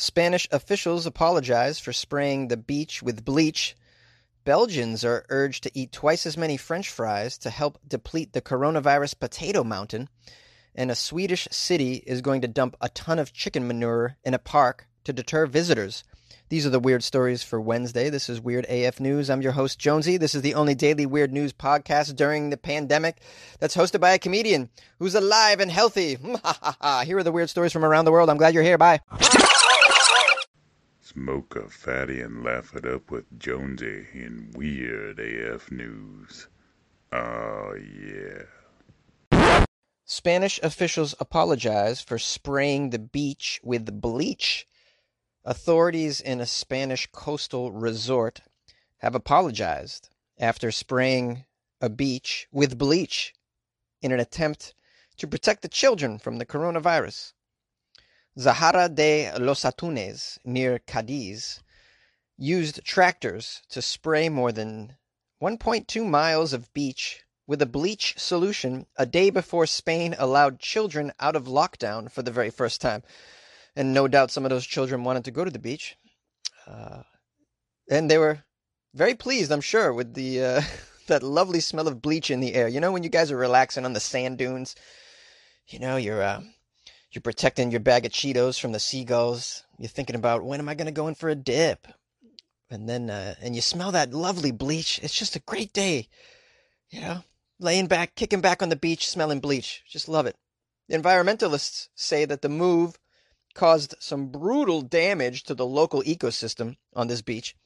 Spanish officials apologize for spraying the beach with bleach. Belgians are urged to eat twice as many french fries to help deplete the coronavirus potato mountain. And a Swedish city is going to dump a ton of chicken manure in a park to deter visitors. These are the weird stories for Wednesday. This is Weird AF News. I'm your host, Jonesy. This is the only daily weird news podcast during the pandemic that's hosted by a comedian who's alive and healthy. here are the weird stories from around the world. I'm glad you're here. Bye. Smoke a fatty and laugh it up with Jonesy in Weird AF News. Oh, yeah. Spanish officials apologize for spraying the beach with bleach. Authorities in a Spanish coastal resort have apologized after spraying a beach with bleach in an attempt to protect the children from the coronavirus. Zahara de los Atunes, near Cadiz, used tractors to spray more than 1.2 miles of beach with a bleach solution a day before Spain allowed children out of lockdown for the very first time. And no doubt some of those children wanted to go to the beach. Uh, and they were very pleased, I'm sure, with the uh, that lovely smell of bleach in the air. You know, when you guys are relaxing on the sand dunes, you know, you're. Uh, you're protecting your bag of Cheetos from the seagulls. You're thinking about when am I going to go in for a dip? And then, uh, and you smell that lovely bleach. It's just a great day. You know, laying back, kicking back on the beach, smelling bleach. Just love it. Environmentalists say that the move caused some brutal damage to the local ecosystem on this beach.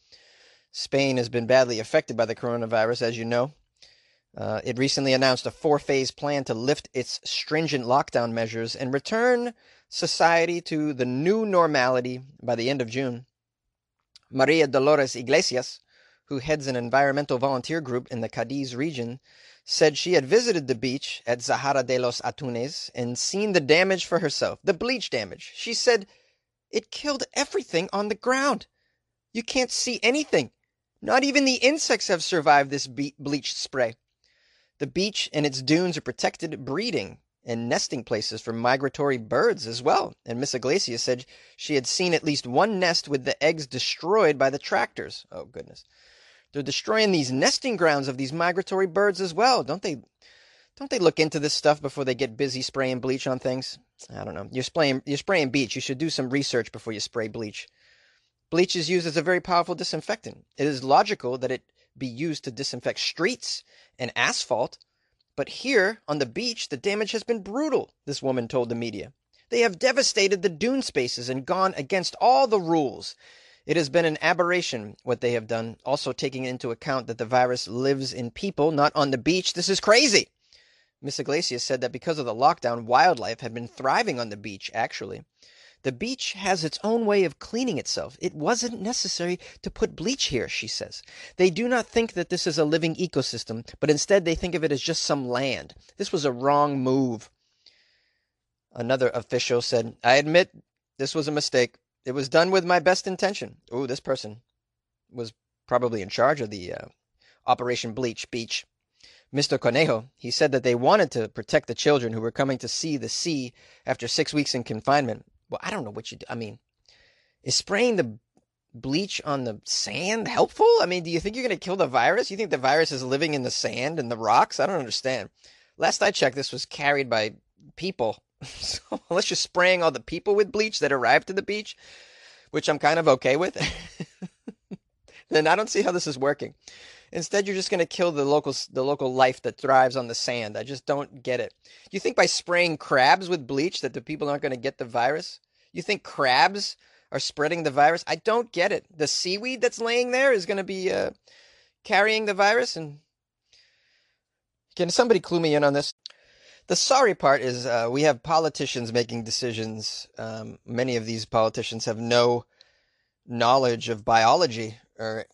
Spain has been badly affected by the coronavirus, as you know. Uh, it recently announced a four phase plan to lift its stringent lockdown measures and return society to the new normality by the end of June. Maria Dolores Iglesias, who heads an environmental volunteer group in the Cadiz region, said she had visited the beach at Zahara de los Atunes and seen the damage for herself, the bleach damage. She said, It killed everything on the ground. You can't see anything. Not even the insects have survived this be- bleach spray. The beach and its dunes are protected breeding and nesting places for migratory birds as well. And Miss Iglesias said she had seen at least one nest with the eggs destroyed by the tractors. Oh, goodness. They're destroying these nesting grounds of these migratory birds as well. Don't they don't they look into this stuff before they get busy spraying bleach on things? I don't know. You're spraying you're spraying bleach. You should do some research before you spray bleach. Bleach is used as a very powerful disinfectant. It is logical that it be used to disinfect streets and asphalt. But here on the beach, the damage has been brutal, this woman told the media. They have devastated the dune spaces and gone against all the rules. It has been an aberration what they have done, also taking into account that the virus lives in people, not on the beach. This is crazy. Miss Iglesias said that because of the lockdown, wildlife had been thriving on the beach, actually. The beach has its own way of cleaning itself. It wasn't necessary to put bleach here, she says. They do not think that this is a living ecosystem, but instead they think of it as just some land. This was a wrong move. Another official said, I admit this was a mistake. It was done with my best intention. Oh, this person was probably in charge of the uh, Operation Bleach Beach. Mr. Conejo, he said that they wanted to protect the children who were coming to see the sea after six weeks in confinement. Well, I don't know what you do. I mean, is spraying the bleach on the sand helpful? I mean, do you think you're going to kill the virus? You think the virus is living in the sand and the rocks? I don't understand. Last I checked, this was carried by people. So unless you're spraying all the people with bleach that arrived to the beach, which I'm kind of okay with, then I don't see how this is working. Instead, you're just going to kill the local the local life that thrives on the sand. I just don't get it. You think by spraying crabs with bleach that the people aren't going to get the virus? You think crabs are spreading the virus? I don't get it. The seaweed that's laying there is going to be uh, carrying the virus, and can somebody clue me in on this? The sorry part is uh, we have politicians making decisions. Um, many of these politicians have no knowledge of biology or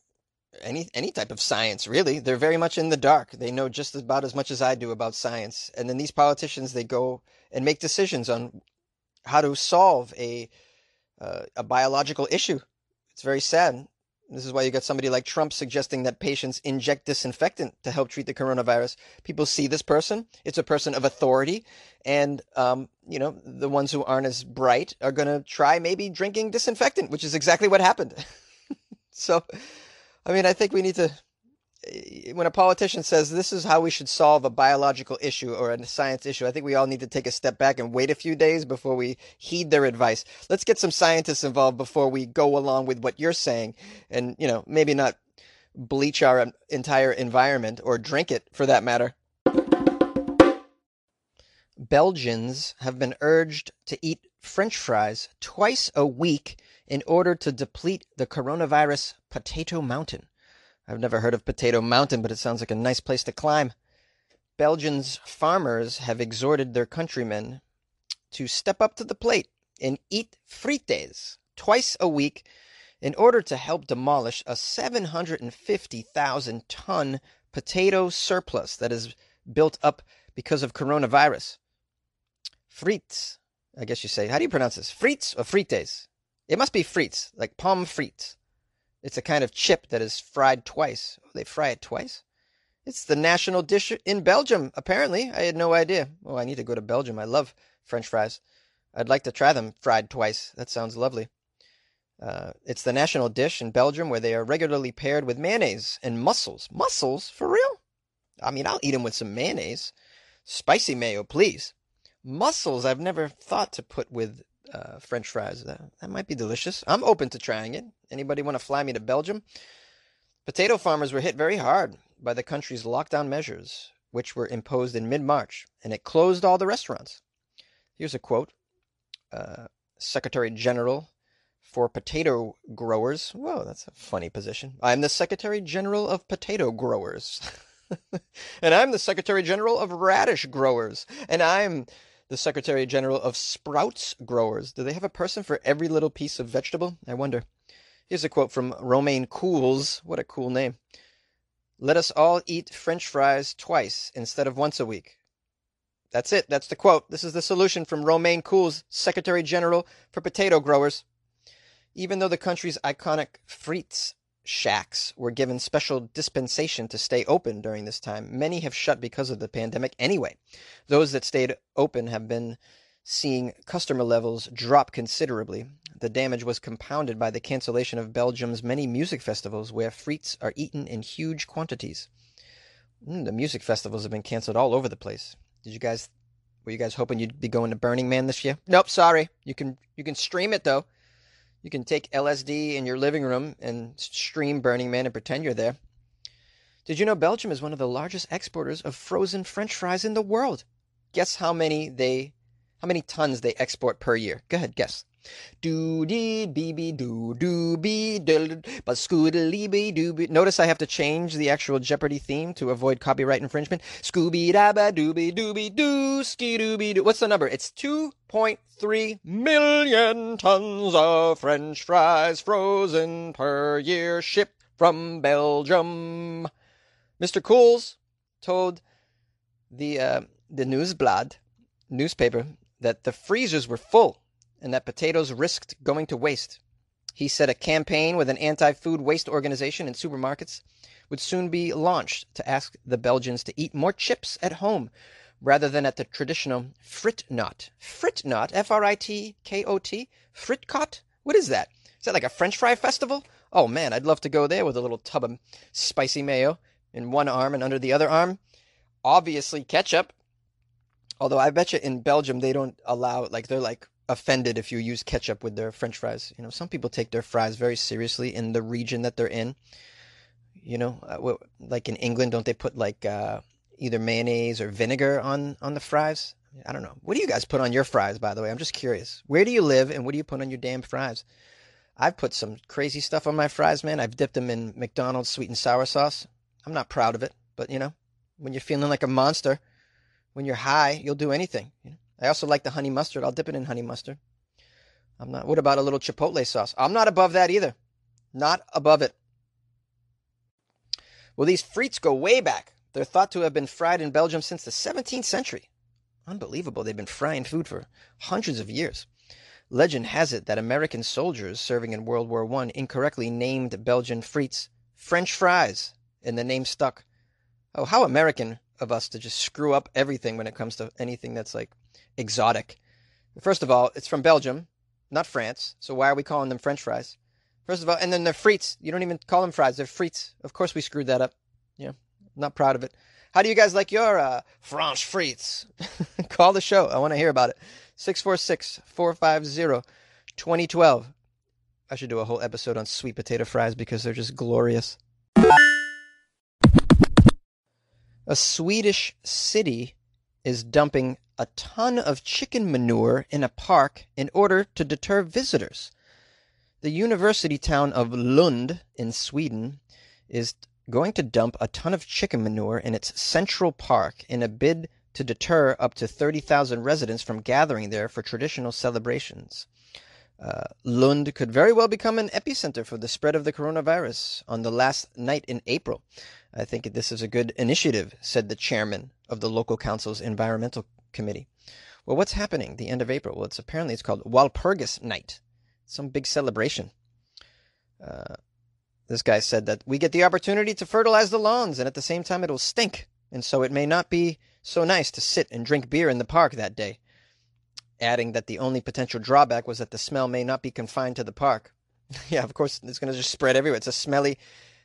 any any type of science really. They're very much in the dark. They know just about as much as i do about science. And then these politicians they go and make decisions on how to solve a uh, a biological issue. It's very sad. This is why you got somebody like Trump suggesting that patients inject disinfectant to help treat the coronavirus. People see this person; it's a person of authority, and um, you know the ones who aren't as bright are going to try maybe drinking disinfectant, which is exactly what happened. so, I mean, I think we need to eh, when a politician says this is how we should solve a biological issue or a science issue, I think we all need to take a step back and wait a few days before we heed their advice. Let's get some scientists involved before we go along with what you're saying and, you know, maybe not bleach our entire environment or drink it for that matter. Belgians have been urged to eat french fries twice a week in order to deplete the coronavirus potato mountain. I've never heard of Potato Mountain, but it sounds like a nice place to climb. Belgians' farmers have exhorted their countrymen to step up to the plate and eat frites twice a week in order to help demolish a 750,000 ton potato surplus that is built up because of coronavirus. Frites, I guess you say. How do you pronounce this? Frites or frites? It must be frites, like pommes frites. It's a kind of chip that is fried twice. Oh, they fry it twice? It's the national dish in Belgium, apparently. I had no idea. Oh, I need to go to Belgium. I love French fries. I'd like to try them fried twice. That sounds lovely. Uh, it's the national dish in Belgium where they are regularly paired with mayonnaise and mussels. Mussels? For real? I mean, I'll eat them with some mayonnaise. Spicy mayo, please. Mussels, I've never thought to put with uh, French fries. That, that might be delicious. I'm open to trying it. Anybody want to fly me to Belgium? Potato farmers were hit very hard by the country's lockdown measures, which were imposed in mid March, and it closed all the restaurants. Here's a quote uh, Secretary General for potato growers. Whoa, that's a funny position. I'm the Secretary General of potato growers. and I'm the Secretary General of radish growers. And I'm the Secretary General of Sprouts Growers. Do they have a person for every little piece of vegetable? I wonder. Here's a quote from Romain Cools. What a cool name. Let us all eat French fries twice instead of once a week. That's it. That's the quote. This is the solution from Romain Cools, Secretary General for Potato Growers. Even though the country's iconic frites shacks were given special dispensation to stay open during this time. Many have shut because of the pandemic anyway. Those that stayed open have been seeing customer levels drop considerably. The damage was compounded by the cancellation of Belgium's many music festivals where frites are eaten in huge quantities. Mm, the music festivals have been canceled all over the place. Did you guys were you guys hoping you'd be going to Burning Man this year? Nope, sorry. You can you can stream it though. You can take LSD in your living room and stream Burning Man and pretend you're there. Did you know Belgium is one of the largest exporters of frozen french fries in the world? Guess how many they how many tons they export per year? Go ahead, guess. Do dee bee bee do do bee but scoodly bee doo bee. Notice I have to change the actual Jeopardy theme to avoid copyright infringement. Scooby dabba dooby dooby doo ski dooby doo. What's the number? It's two point three million tons of French fries frozen per year shipped from Belgium. Mr. Cools told the uh, the Nieuwsblad newspaper that the freezers were full and that potatoes risked going to waste. He said a campaign with an anti food waste organization in supermarkets would soon be launched to ask the Belgians to eat more chips at home rather than at the traditional fritkot. Fritkot, F R I T K O T? Fritkot? What is that? Is that like a French fry festival? Oh man, I'd love to go there with a little tub of spicy mayo in one arm and under the other arm. Obviously, ketchup. Although I bet you in Belgium they don't allow, like, they're like, offended if you use ketchup with their french fries. You know, some people take their fries very seriously in the region that they're in. You know, uh, like in England, don't they put like uh, either mayonnaise or vinegar on on the fries? I don't know. What do you guys put on your fries, by the way? I'm just curious. Where do you live and what do you put on your damn fries? I've put some crazy stuff on my fries, man. I've dipped them in McDonald's sweet and sour sauce. I'm not proud of it, but you know, when you're feeling like a monster, when you're high, you'll do anything. You know? I also like the honey mustard. I'll dip it in honey mustard. I'm not. What about a little chipotle sauce? I'm not above that either. Not above it. Well, these frites go way back. They're thought to have been fried in Belgium since the 17th century. Unbelievable. They've been frying food for hundreds of years. Legend has it that American soldiers serving in World War I incorrectly named Belgian frites French fries, and the name stuck. Oh, how American of us to just screw up everything when it comes to anything that's like exotic. First of all, it's from Belgium, not France, so why are we calling them French fries? First of all, and then they're frites. You don't even call them fries, they're frites. Of course we screwed that up. Yeah, not proud of it. How do you guys like your uh, French frites? Call the show. I want to hear about it. 646 450 2012. I should do a whole episode on sweet potato fries because they're just glorious. A Swedish city is dumping a ton of chicken manure in a park in order to deter visitors. The university town of Lund in Sweden is going to dump a ton of chicken manure in its central park in a bid to deter up to 30,000 residents from gathering there for traditional celebrations. Uh, Lund could very well become an epicenter for the spread of the coronavirus on the last night in April. I think this is a good initiative, said the chairman of the local council's environmental committee. Well, what's happening the end of April? Well, it's apparently it's called Walpurgis Night, some big celebration. Uh, this guy said that we get the opportunity to fertilize the lawns, and at the same time it'll stink, and so it may not be so nice to sit and drink beer in the park that day. Adding that the only potential drawback was that the smell may not be confined to the park. yeah, of course, it's going to just spread everywhere. It's a smelly.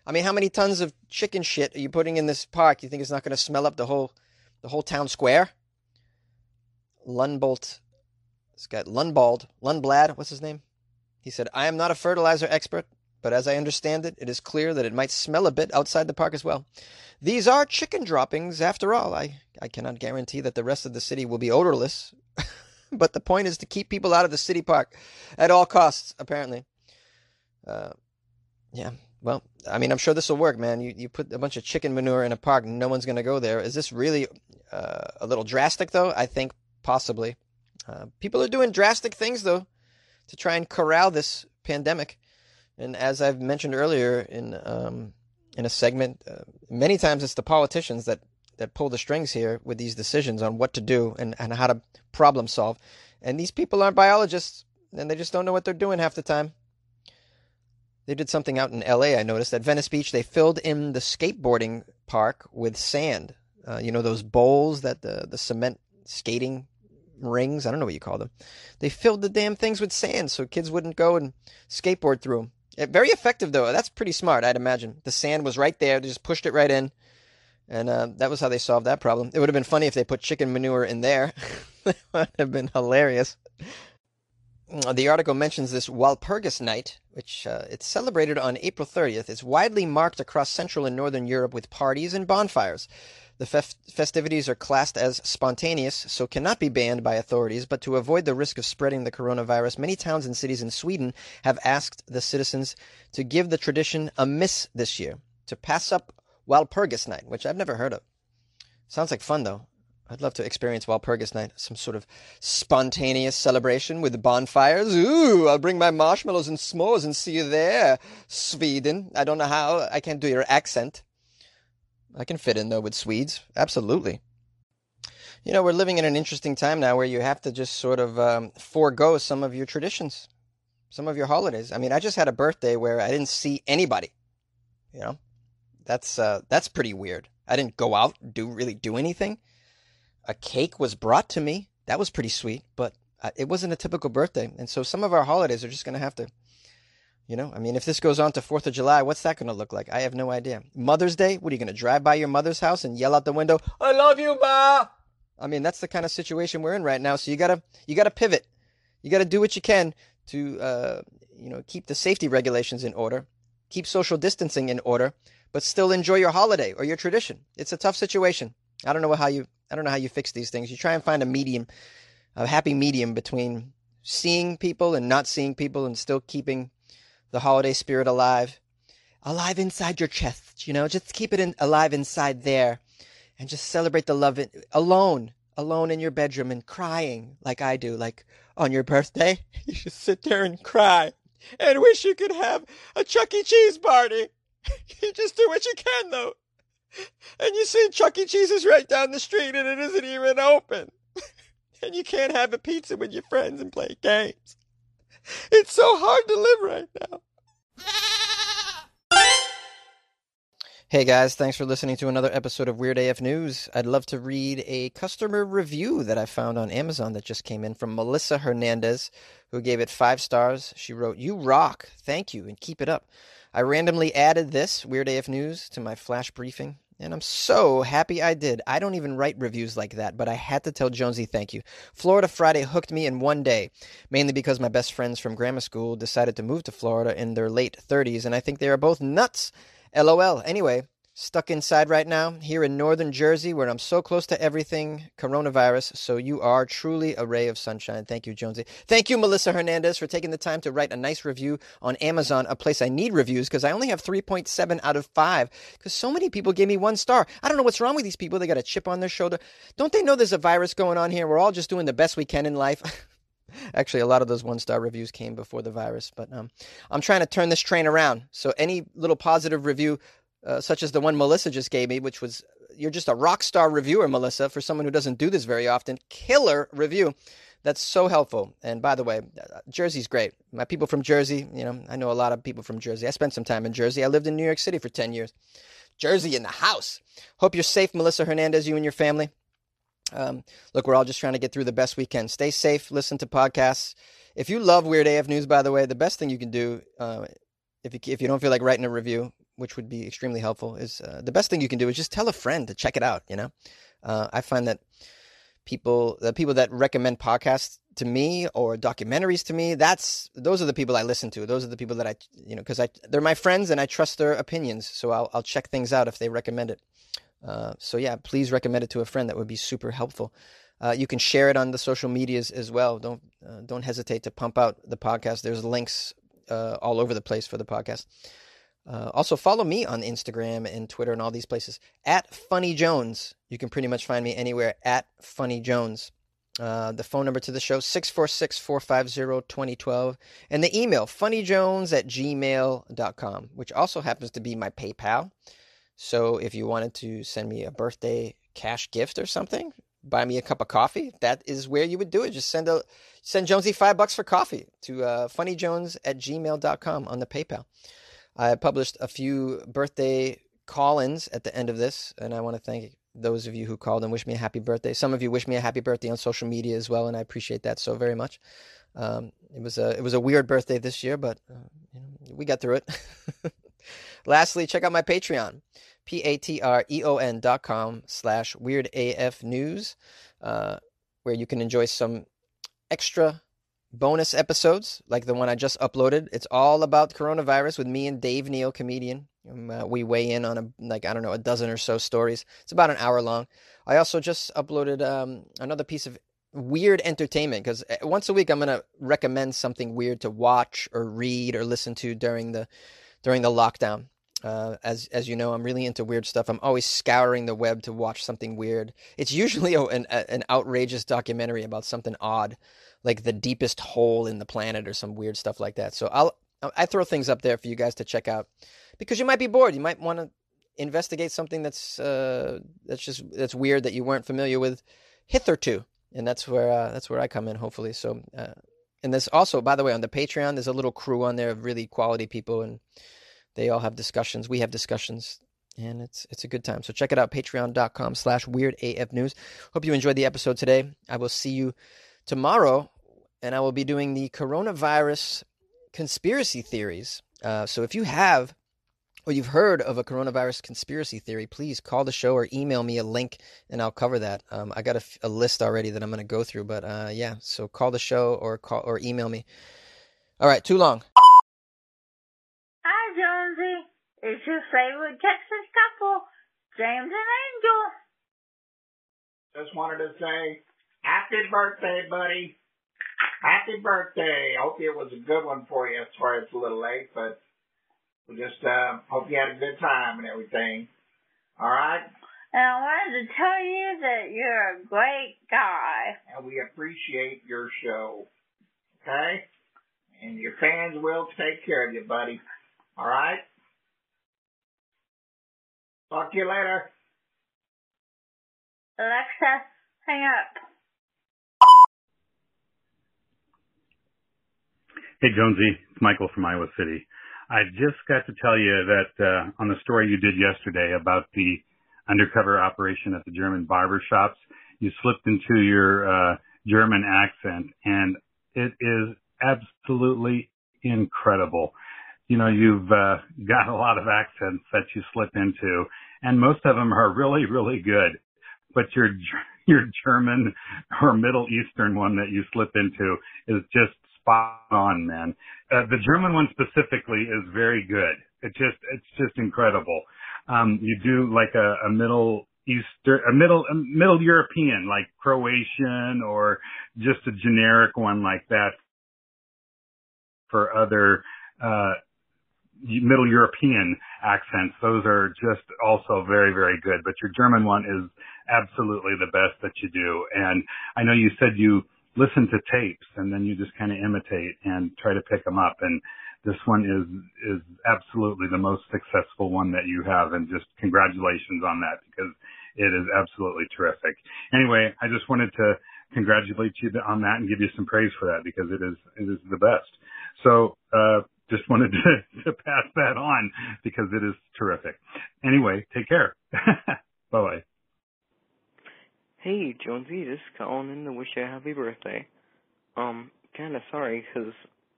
I mean, how many tons of chicken shit are you putting in this park? You think it's not going to smell up the whole, the whole town square? Lundbolt, this guy Lundbald, Lundblad, what's his name? He said, "I am not a fertilizer expert, but as I understand it, it is clear that it might smell a bit outside the park as well. These are chicken droppings, after all. I, I cannot guarantee that the rest of the city will be odorless, but the point is to keep people out of the city park at all costs, apparently. Uh, yeah, well, I mean, I'm sure this will work, man. You, you put a bunch of chicken manure in a park, no one's going to go there. Is this really uh, a little drastic, though? I think possibly. Uh, people are doing drastic things, though, to try and corral this pandemic. And as I've mentioned earlier in um, in a segment, uh, many times it's the politicians that that pull the strings here with these decisions on what to do and, and how to problem solve. And these people aren't biologists, and they just don't know what they're doing half the time. They did something out in LA, I noticed. At Venice Beach, they filled in the skateboarding park with sand. Uh, you know, those bowls that the, the cement skating rings, I don't know what you call them. They filled the damn things with sand so kids wouldn't go and skateboard through them. Very effective though. That's pretty smart, I'd imagine. The sand was right there; they just pushed it right in, and uh, that was how they solved that problem. It would have been funny if they put chicken manure in there. that would have been hilarious. Uh, the article mentions this Walpurgis Night, which uh, it's celebrated on April 30th. It's widely marked across Central and Northern Europe with parties and bonfires. The fef- festivities are classed as spontaneous, so cannot be banned by authorities, but to avoid the risk of spreading the coronavirus, many towns and cities in Sweden have asked the citizens to give the tradition a miss this year, to pass up Walpurgis Night, which I've never heard of. Sounds like fun, though. I'd love to experience Walpurgis Night, some sort of spontaneous celebration with bonfires. Ooh, I'll bring my marshmallows and s'mores and see you there, Sweden. I don't know how. I can't do your accent. I can fit in though with Swedes. Absolutely. You know, we're living in an interesting time now where you have to just sort of um, forego some of your traditions, some of your holidays. I mean, I just had a birthday where I didn't see anybody. You know, that's uh, that's pretty weird. I didn't go out do really do anything. A cake was brought to me. That was pretty sweet, but uh, it wasn't a typical birthday. And so some of our holidays are just going to have to you know, I mean, if this goes on to Fourth of July, what's that going to look like? I have no idea. Mother's Day, what are you going to drive by your mother's house and yell out the window, "I love you, ma"? I mean, that's the kind of situation we're in right now. So you gotta you gotta pivot. You gotta do what you can to uh, you know keep the safety regulations in order, keep social distancing in order, but still enjoy your holiday or your tradition. It's a tough situation. I don't know how you I don't know how you fix these things. You try and find a medium, a happy medium between seeing people and not seeing people and still keeping the holiday spirit alive. Alive inside your chest, you know, just keep it in, alive inside there and just celebrate the love in, alone, alone in your bedroom and crying like I do. Like on your birthday, you just sit there and cry and wish you could have a Chuck E. Cheese party. you just do what you can though. And you see Chuck E. Cheese is right down the street and it isn't even open. and you can't have a pizza with your friends and play games. it's so hard to live right now. Hey guys, thanks for listening to another episode of Weird AF News. I'd love to read a customer review that I found on Amazon that just came in from Melissa Hernandez, who gave it five stars. She wrote, You rock. Thank you and keep it up. I randomly added this, Weird AF News, to my flash briefing, and I'm so happy I did. I don't even write reviews like that, but I had to tell Jonesy thank you. Florida Friday hooked me in one day, mainly because my best friends from grammar school decided to move to Florida in their late 30s, and I think they are both nuts. LOL. Anyway, stuck inside right now here in northern Jersey where I'm so close to everything coronavirus. So you are truly a ray of sunshine. Thank you, Jonesy. Thank you, Melissa Hernandez, for taking the time to write a nice review on Amazon, a place I need reviews because I only have 3.7 out of 5 because so many people gave me one star. I don't know what's wrong with these people. They got a chip on their shoulder. Don't they know there's a virus going on here? We're all just doing the best we can in life. Actually, a lot of those one star reviews came before the virus, but um, I'm trying to turn this train around. So, any little positive review, uh, such as the one Melissa just gave me, which was you're just a rock star reviewer, Melissa, for someone who doesn't do this very often. Killer review. That's so helpful. And by the way, uh, Jersey's great. My people from Jersey, you know, I know a lot of people from Jersey. I spent some time in Jersey. I lived in New York City for 10 years. Jersey in the house. Hope you're safe, Melissa Hernandez, you and your family. Um, look, we're all just trying to get through the best we can. Stay safe, listen to podcasts. If you love Weird AF News, by the way, the best thing you can do, uh, if you, if you don't feel like writing a review, which would be extremely helpful, is uh, the best thing you can do is just tell a friend to check it out. You know, uh, I find that people, the people that recommend podcasts to me or documentaries to me, that's those are the people I listen to. Those are the people that I, you know, because I they're my friends and I trust their opinions, so I'll I'll check things out if they recommend it. Uh, so yeah, please recommend it to a friend. That would be super helpful. Uh, you can share it on the social medias as well. Don't uh, don't hesitate to pump out the podcast. There's links uh, all over the place for the podcast. Uh, also, follow me on Instagram and Twitter and all these places at Funny Jones. You can pretty much find me anywhere at Funny Jones. Uh, the phone number to the show 646-450-2012 and the email funnyjones at gmail.com which also happens to be my paypal so if you wanted to send me a birthday cash gift or something buy me a cup of coffee that is where you would do it just send a send jonesy five bucks for coffee to uh, funnyjones at gmail.com on the paypal i published a few birthday call-ins at the end of this and i want to thank those of you who called and wish me a happy birthday. Some of you wish me a happy birthday on social media as well, and I appreciate that so very much. Um, it was a it was a weird birthday this year, but uh, you know, we got through it. Lastly, check out my Patreon, p a t r e o n dot com slash weird af news, uh, where you can enjoy some extra bonus episodes like the one I just uploaded. It's all about coronavirus with me and Dave Neal, comedian. Um, uh, we weigh in on a like I don't know a dozen or so stories. It's about an hour long. I also just uploaded um, another piece of weird entertainment because once a week I'm gonna recommend something weird to watch or read or listen to during the during the lockdown. Uh, as as you know, I'm really into weird stuff. I'm always scouring the web to watch something weird. It's usually a, an, a, an outrageous documentary about something odd, like the deepest hole in the planet or some weird stuff like that. So I'll I throw things up there for you guys to check out because you might be bored. You might want to investigate something that's uh, that's just that's weird that you weren't familiar with hitherto, and that's where uh, that's where I come in. Hopefully, so uh, and there's also, by the way, on the Patreon, there's a little crew on there of really quality people, and they all have discussions. We have discussions, and it's it's a good time. So check it out, patreon.com slash weird AF news. Hope you enjoyed the episode today. I will see you tomorrow, and I will be doing the coronavirus conspiracy theories. Uh, so if you have or you've heard of a coronavirus conspiracy theory, please call the show or email me a link and I'll cover that. Um, I got a, a, list already that I'm going to go through, but uh, yeah, so call the show or call or email me. All right, too long. It's your favorite Texas couple, James and Angel. Just wanted to say happy birthday, buddy. Happy birthday. Hope it was a good one for you. Sorry it's a little late, but we just uh, hope you had a good time and everything. All right? And I wanted to tell you that you're a great guy. And we appreciate your show. Okay? And your fans will take care of you, buddy. All right? Talk to you later. Alexa, hang up. Hey, Jonesy. It's Michael from Iowa City. I just got to tell you that uh, on the story you did yesterday about the undercover operation at the German barber shops, you slipped into your uh, German accent, and it is absolutely incredible. You know, you've uh, got a lot of accents that you slip into, and most of them are really, really good. But your your German or Middle Eastern one that you slip into is just spot on, man. Uh, the German one specifically is very good. It just, it's just incredible. Um, you do like a, a Middle Eastern, a Middle, a Middle European, like Croatian or just a generic one like that for other, uh, Middle European accents. Those are just also very, very good. But your German one is absolutely the best that you do. And I know you said you listen to tapes and then you just kind of imitate and try to pick them up. And this one is, is absolutely the most successful one that you have. And just congratulations on that because it is absolutely terrific. Anyway, I just wanted to congratulate you on that and give you some praise for that because it is, it is the best. So, uh, just wanted to, to pass that on because it is terrific. Anyway, take care. bye bye. Hey, Jonesy, just calling in to wish you a happy birthday. Um, kinda sorry, 'cause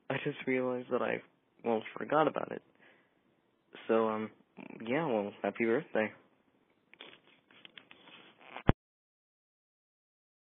I just realized that I, well, forgot about it. So, um, yeah, well, happy birthday.